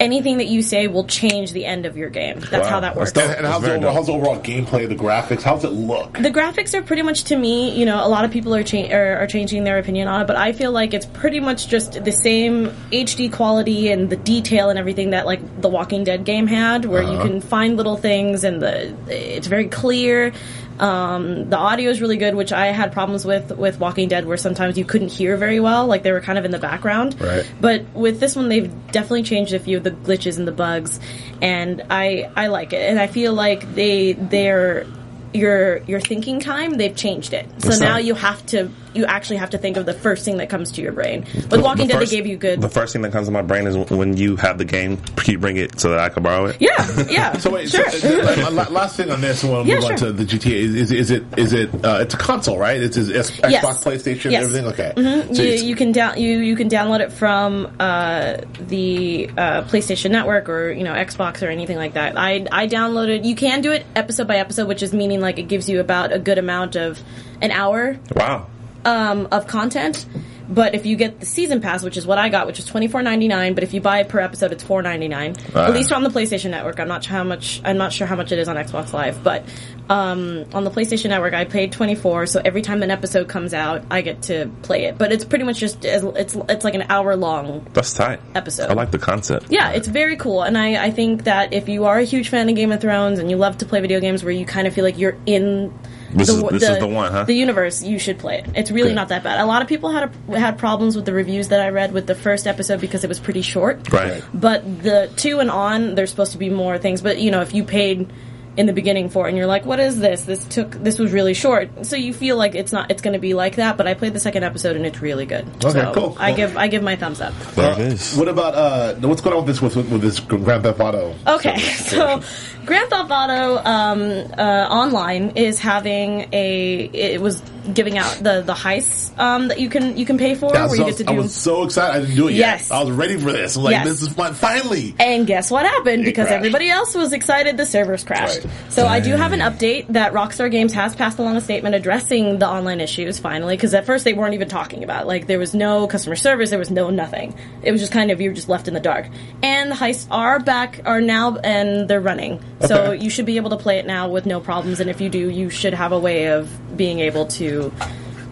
anything that you say will change the end of your game. That's Wow. how that works. dope. And, and how's, the overall, how's the overall gameplay, the graphics? How's it look? The graphics are pretty much to me, you know, a lot of people are, cha- are are changing their opinion on it, but I feel like it's pretty much just the same HD quality and the detail and everything that like the Walking Dead game had, where you uh-huh. can find little things and the it's very clear. Um, the audio is really good, which I had problems with with Walking Dead, where sometimes you couldn't hear very well, like they were kind of in the background. Right. But with this one, they've definitely changed a few of the glitches and the bugs, and I I like it, and I feel like they they're your your thinking time they've changed it so That's now nice. you have to you actually have to think of the first thing that comes to your brain with walking The dead first- they gave you good The first thing that comes to my brain is when you have the game. Can you bring it so that I can borrow it? yeah yeah So wait, sure so, uh, la- la- last thing on this, and we'll Yeah, move on to the GTA. Is, is, is it is it uh, it's a console, right? It's, it's Xbox, Yes. PlayStation, Yes. everything. Okay, you, So it's- you can down you you can download it from uh, the uh, PlayStation Network or you know Xbox or anything like that. I I downloaded. You can do it episode by episode, which is meaning like it gives you about a good amount of an hour Wow. um, of content. But if you get the season pass, which is what I got, which is twenty four ninety nine, but if you buy it per episode, it's four ninety nine. Ah. At least on the PlayStation Network. I'm not sure how much. I'm not sure how much it is on Xbox Live, but um, on the PlayStation Network, I paid twenty four. So every time an episode comes out, I get to play it. But it's pretty much just it's it's like an hour long That's tight. Episode. I like the concept. yeah, it's very cool, and I, I think that if you are a huge fan of Game of Thrones and you love to play video games where you kind of feel like you're in This is- this is the one, huh? The universe, you should play it. It's really Good. not that bad. A lot of people had a, had problems with the reviews that I read with the first episode because it was pretty short. Right. But the two and on, there's supposed to be more things. But you know, if you paid in the beginning for it and you're like, what is this? This took this was really short. So you feel like it's not it's going to be like that. But I played the second episode and it's really good. Okay, so cool, I cool. give I give my thumbs up. There it is. What about uh, what's going on with this with, with this Grand Theft Auto? Okay, so Grand Theft Auto um, uh, Online is having a. It was giving out the the heists um, that you can you can pay for, Yeah, where so you get to do. I was so excited. I didn't do it Yes. yet. I was ready for this. I'm like, Yes. this is fun. Finally. and guess what happened? It Because crashed. everybody else was excited, the servers crashed. Right. So I do have an update that Rockstar Games has passed along a statement addressing the online issues finally. Because at first they weren't even talking about it. like there was no customer service, there was no nothing. It was just kind of you were just left in the dark. And the heists are back, are now, and they're running. So you should be able to play it now with no problems. And if you do, you should have a way of being able to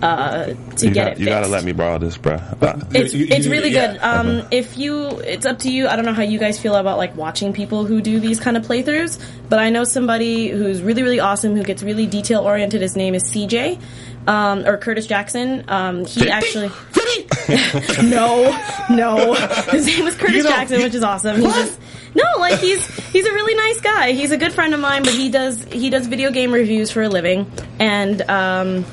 uh, to You, get got, it. you gotta let me borrow this, bro. It's, you- it's you- really good. Um, If you, it's up to you. I don't know how you guys feel about like watching people who do these kind of playthroughs, but I know somebody who's really, really awesome who gets really detail oriented. His name is CJ, um, or Curtis Jackson. Um, he actually, no, no, his name is Curtis You know, Jackson, which is awesome. He just, no, like he's he's a really nice guy. He's a good friend of mine, but he does he does video game reviews for a living, and um,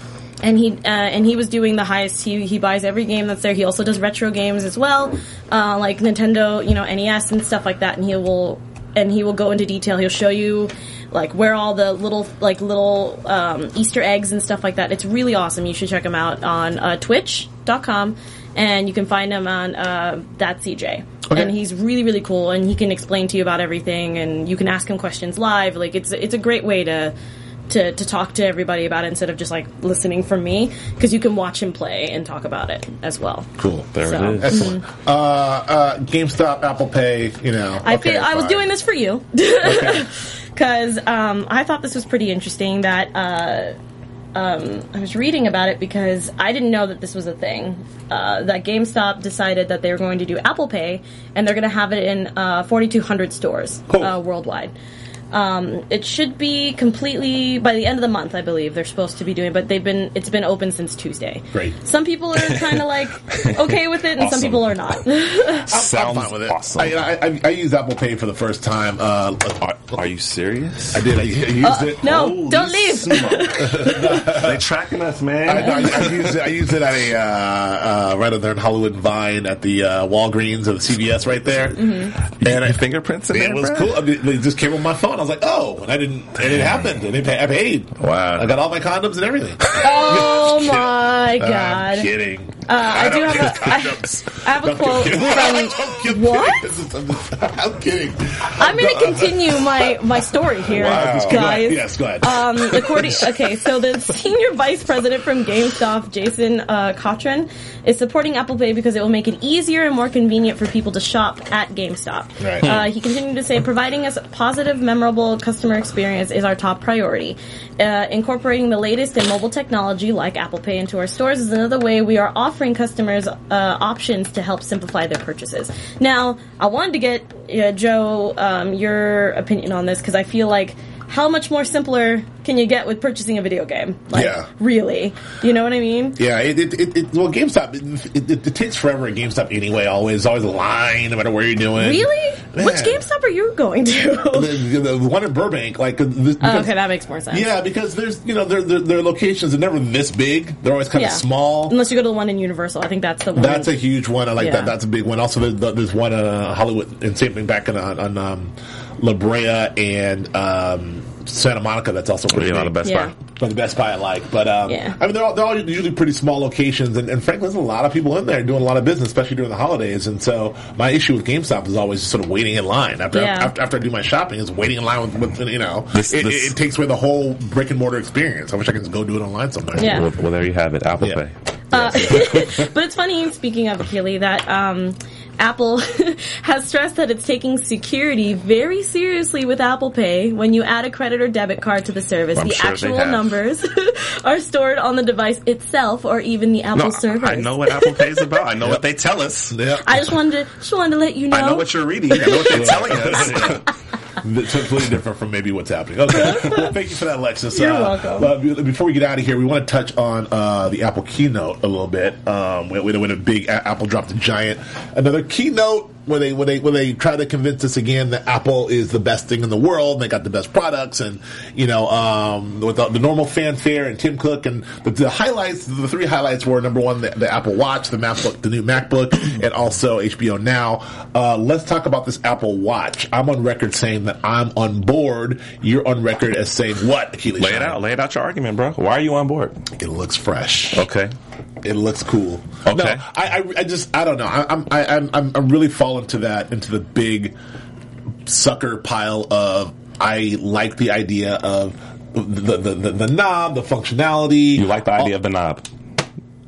and he uh, and he was doing the heist. He he buys every game that's there. He also does retro games as well, uh, like Nintendo, you know, NES and stuff like that. And he will and he will go into detail. He'll show you like where all the little like little um, Easter eggs and stuff like that. It's really awesome. You should check him out on uh, Twitch.com, and you can find him on uh, that CJ. Okay. And he's really really cool, and he can explain to you about everything, and you can ask him questions live. Like it's it's a great way to. To, to talk to everybody about it instead of just like listening from me because you can watch him play and talk about it as well. Cool. There So- it is. Excellent. Uh, uh, GameStop, Apple Pay, you know. I okay, feel I was doing this for you because um, I thought this was pretty interesting. That uh, um, I was reading about it because I didn't know that this was a thing. Uh, that GameStop decided that they were going to do Apple Pay and they're going to have it in uh, 4,200 stores Cool. uh, worldwide. Um, it should be completely by the end of the month, I believe they're supposed to be doing. But they've been it's been open since Tuesday. Great. Some people are kind of like okay with it, and some people are not. Sounds I'm fine with it. awesome. I, I, I, I used Apple Pay for the first time. Uh, are, are you serious? I did. I, I used it. no, Holy don't leave. smoke. they tracking us, man. I, I, I used it. I used it at a uh, uh, right over there in Hollywood Vine at the uh, Walgreens or the CVS right there, Mm-hmm. and I, fingerprints in it was bro? cool. I mean, it just came on my phone. I was like, oh, and I didn't. And it happened. And it, pa- I paid. Wow. I got all my condoms and everything. Oh my god! I'm god! kidding. Uh, I do have a I, have a quote from what? I'm kidding. I'm going to continue my my story here, Wow. Go guys. ahead. Yes, go ahead. Um, according, okay, so the senior vice president from GameStop, Jason uh, Cochran, is supporting Apple Pay because it will make it easier and more convenient for people to shop at GameStop. Right. Uh, he continued to say, providing us a positive, memorable customer experience is our top priority. Uh, incorporating the latest in mobile technology like Apple Pay into our stores is another way we are offering customers uh, options to help simplify their purchases. Now, I wanted to get uh, Joe um, your opinion on this because I feel like how much more simpler can you get with purchasing a video game? Like, Yeah. really? You know what I mean? Yeah, it, it, it, it well, GameStop, it, it, it takes forever at GameStop anyway. Always, always a line, no matter where you're doing. Really? Which GameStop are you going to? The, the, the one in Burbank, like, uh, this, Oh, okay, that makes more sense. yeah, because there's, you know, their, their, their locations are never this big. They're always kind Yeah. of small. Unless you go to the one in Universal, I think that's the one. That's a huge one. I like Yeah. that. That's a big one. Also, there's, there's one uh, Hollywood and same thing back in, on, on um, La Brea and um, Santa Monica. That's also pretty Yeah, big. the Best Yeah. Buy. But the Best Buy I like. But um, Yeah. I mean, they're all, they're all usually pretty small locations, and, and frankly, there's a lot of people in there doing a lot of business, especially during the holidays. And so, my issue with GameStop is always sort of waiting in line after Yeah. after, after I do my shopping. Is waiting in line with, with you know, This- it, this- it, it takes away the whole brick and mortar experience. I wish I could just go do it online somewhere. Yeah. Well, well, there you have it. Apple Yeah. Pay. Uh, but it's funny, speaking of Keely, that um, Apple has stressed that it's taking security very seriously with Apple Pay. When you add a credit or debit card to the service, I'm the sure actual numbers are stored on the device itself or even the Apple No, servers. I know what Apple Pay is about. I know what they tell us. Yeah. I just wanted to just wanted to let you know. I know what you're reading. I know what they're telling us. It's completely different from maybe what's happening. Okay. well, thank you for that, Alexis. You're uh, welcome. uh, before we get out of here, we want to touch on uh, the Apple keynote a little bit. Um, when, when when a big Apple dropped a giant, another keynote where they when they when they try to convince us again that Apple is the best thing in the world. And they got the best products, and you know, um, with the, the normal fanfare and Tim Cook and the, the highlights. The three highlights were number one, the, the Apple Watch, the MacBook, the new MacBook, and also HBO Now. Uh, let's talk about this Apple Watch. I'm on record saying that I'm on board. You're on record as saying what? Keely Lay it out. Lay it out your argument, bro. Why are you on board? It looks fresh. Okay. It looks cool. Okay. No, I, I, I just, I don't know. I, I'm, I, I'm, I'm, I'm really falling to that into the big sucker pile of. I like the idea of the the, the, the knob, the functionality. You like the idea of the knob.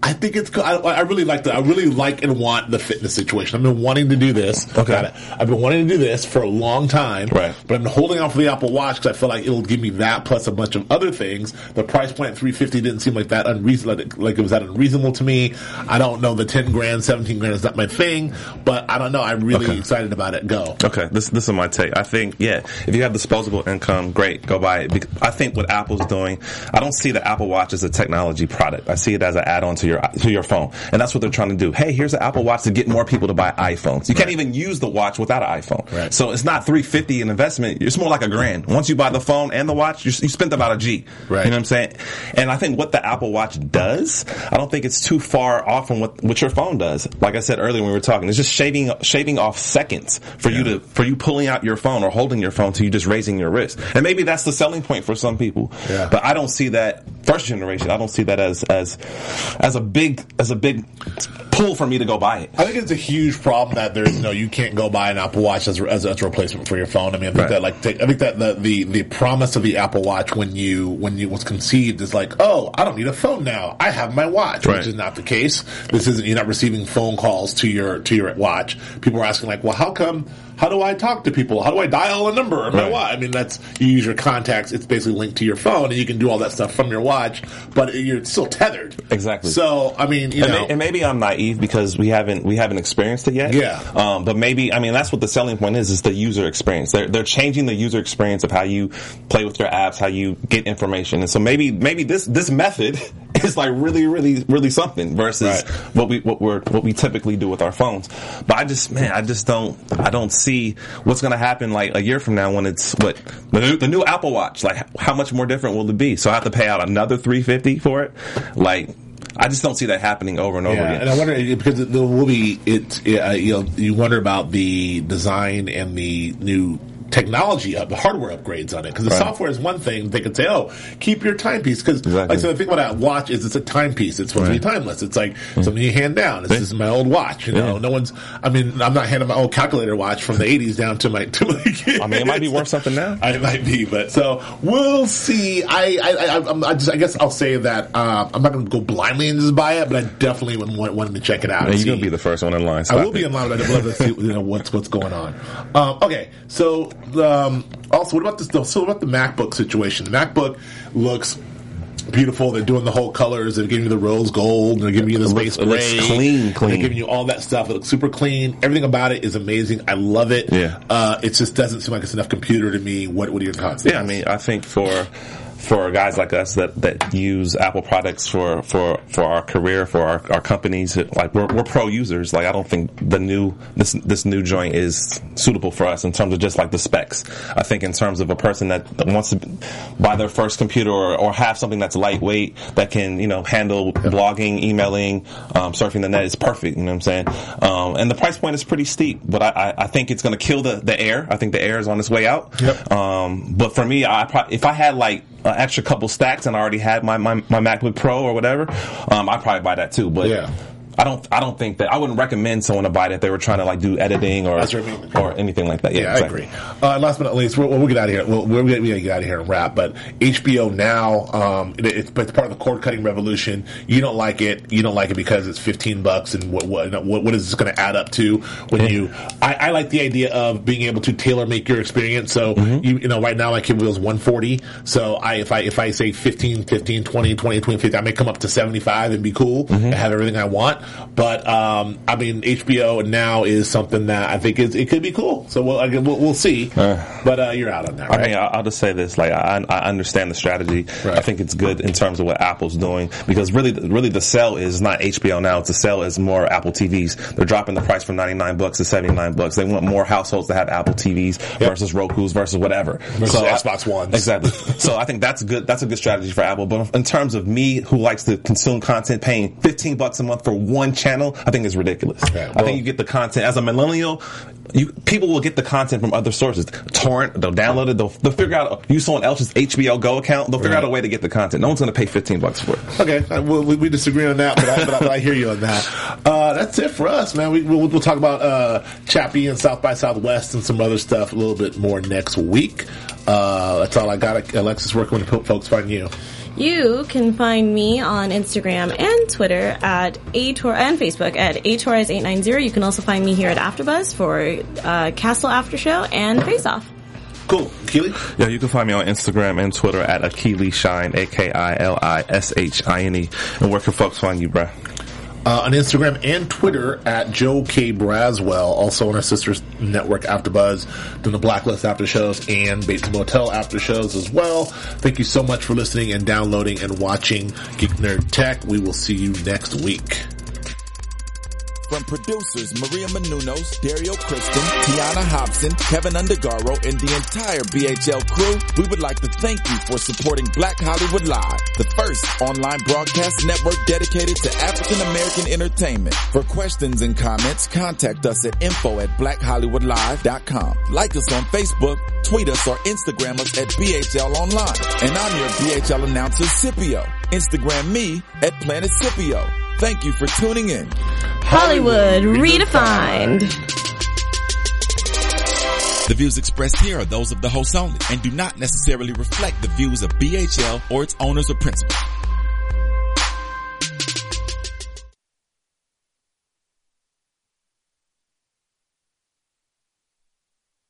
I think it's. I, I really like the. I really like and want the fitness situation. I've been wanting to do this. Okay. I've been wanting to do this for a long time. Right. But I've been holding off for the Apple Watch because I feel like it'll give me that plus a bunch of other things. The price point, three fifty didn't seem like that unreasonable. Like, it was that unreasonable to me. I don't know. The ten grand, seventeen grand is not my thing. But I don't know. I'm really Okay. excited about it. Go. Okay, this this is my take. I think yeah, if you have disposable income, great, go buy it. I think what Apple's doing, I don't see the Apple Watch as a technology product. I see it as an add-on to your to your phone, and that's what they're trying to do. Hey, here's an Apple Watch to get more people to buy iPhones. You can't even use the watch without an iPhone. Right. So it's not three fifty an investment. It's more like a grand. Once you buy the phone and the watch, you, you spent about a G. Right. You know what I'm saying? And I think what the Apple Watch does, I don't think it's too far off from what, what your phone does. Like I said earlier when we were talking, it's just shaving shaving off seconds for you to for you pulling out your phone or holding your phone to you just raising your wrist. And maybe that's the selling point for some people. Yeah. But I don't see that first generation. I don't see that as as as a big as a big pull for me to go buy it. I think it's a huge problem that there's you know you can't go buy an Apple Watch as, as, as a replacement for your phone. I mean, I think Right. that like I think that the, the the promise of the Apple Watch when you when you was conceived is like, oh, I don't need a phone now. I have my watch, Right. which is not the case. This isn't you're not receiving phone calls to your to your watch. People are asking like, well, how come? How do I talk to people? How do I dial a number on my Right. watch? I mean, that's you use your contacts. It's basically linked to your phone, and you can do all that stuff from your watch, but you're still tethered. Exactly. So, I mean, you And, know, may, and maybe I'm naive because we haven't we haven't experienced it yet. Yeah. Um, but maybe I mean that's what the selling point is is the user experience. They're they're changing the user experience of how you play with your apps, how you get information, and so maybe maybe this this method is like really really really something versus Right. what we what we're what we typically do with our phones. But I just man I just don't I don't see what's going to happen like a year from now when it's what the new, the new Apple Watch like how much more different will it be? So I have to pay out another three fifty for it, like. I just don't see that happening over and over Yeah, again. and I wonder because there will be it. Uh, you know, you wonder about the design and the new technology of the hardware upgrades on it because the Right. software is one thing they could say oh keep your timepiece because Exactly. like so the thing about that watch is it's a timepiece it's supposed to be timeless it's like something you hand down this is my old watch you know Yeah. no one's I mean I'm not handing my old calculator watch from the 80s down to my to my kids I mean, it might be worth something now. I might be, but so we'll see. I I, I, I'm- I just I guess I'll say that uh, I'm not going to go blindly and just buy it, but I definitely would want, want to check it out. Yeah, you're gonna be the first one in line. I will be in line, but I'd love to see you know what's what's going on. Um, okay, so um, also what about this? So what about the MacBook situation? The MacBook looks. Beautiful. They're doing the whole colors. They're giving you the rose gold. They're giving you the It space it looks gray. clean, clean. They're giving you all that stuff. It looks super clean. Everything about it is amazing. I love it. Yeah. Uh, it just doesn't seem like it's enough computer to me. What What are your thoughts? Yeah, I mean, I think for for guys like us that, that use Apple products for, for, for our career, for our, our companies, like we're, we're pro users. Like I don't think the new this this new joint is suitable for us in terms of just like the specs. I think in terms of a person that, wants to buy their first computer or, or have something that's lightweight that can you know handle blogging, emailing, um, surfing the net is perfect. You know what I'm saying? Um, and the price point is pretty steep, but I, I, I think it's going to kill the the air. I think the air is on its way out. Yep. Um, but for me, I pro- if I had like an extra couple stacks and I already had my, my, my MacBook Pro or whatever, um, I'd probably buy that too. But Yeah. I don't I don't think that I wouldn't recommend someone to buy it if they were trying to like do editing or I mean. or anything like that. Yeah, Yeah, exactly. I agree. Uh, last but not least, we'll, we'll get out of here. We'll, we're going to get out of here and wrap. But HBO now, um, it, it's, it's part of the cord cutting revolution. You don't like it. You don't like it because it's fifteen bucks. And what what what, what is this going to add up to when you? I, I like the idea of being able to tailor make your experience. So Mm-hmm. you, you know, right now my cable bill is one forty. So I if I if I say 15, 15, 20, 20, 20, 50, I may come up to seventy five and be cool Mm-hmm. and have everything I want. But um, I mean, HBO now is something that I think is it could be cool. So we'll we'll, we'll see. but uh, you're out on that, I mean, I'll just say this: like, I, I understand the strategy. Right. I think it's good in terms of what Apple's doing because really, really, the sell is not HBO now. It's the sell is more Apple TVs. They're dropping the price from ninety nine bucks to seventy nine bucks. They want more households to have Apple TVs versus Roku's versus whatever. Versus I- Xbox One. Exactly. so I think that's good. That's a good strategy for Apple. But in terms of me, who likes to consume content, paying fifteen bucks a month for one channel, I think it's ridiculous. Yeah, I think you get the content as a millennial. You, people will get the content from other sources. Torrent, they'll download it. They'll, they'll figure out use someone else's HBO Go account. They'll figure Right. out a way to get the content. No one's going to pay fifteen bucks for it. Okay, uh, well, we, we disagree on that, but I, but, I, but I hear you on that. Uh, that's it for us, man. We, we'll, we'll talk about uh, Chappie and South by Southwest and some other stuff a little bit more next week. Uh, that's all I got. Alexis, where can folks find you? You can find me on Instagram and Twitter at ator and Facebook at atorres890. You can also find me here at AfterBuzz for uh, Castle After Show and Face Off. Cool, Keely. Yeah, you can find me on Instagram and Twitter at Akili Shine, A K I L I S H I N E. And where can folks find you, bruh? Uh, on Instagram and Twitter at Joe K Braswell. Also on our sister's network AfterBuzz, doing the Blacklist after shows and Bates Motel after shows as well. Thank you so much for listening and downloading and watching Geek Nerd Tech. We will see you next week. From producers Maria Menounos, Dario Kristen, Tiana Hobson, Keven Undergaro, and the entire BHL crew, we would like to thank you for supporting Black Hollywood Live, the first online broadcast network dedicated to African American entertainment. For questions and comments, contact us at info at blackhollywoodlive.com. Like us on Facebook, tweet us or Instagram us at BHL Online. And I'm your BHL announcer, Scipio. Instagram me at Planet Scipio. Thank you for tuning in. Hollywood redefined. The views expressed here are those of the host only and do not necessarily reflect the views of BHL or its owners or principals.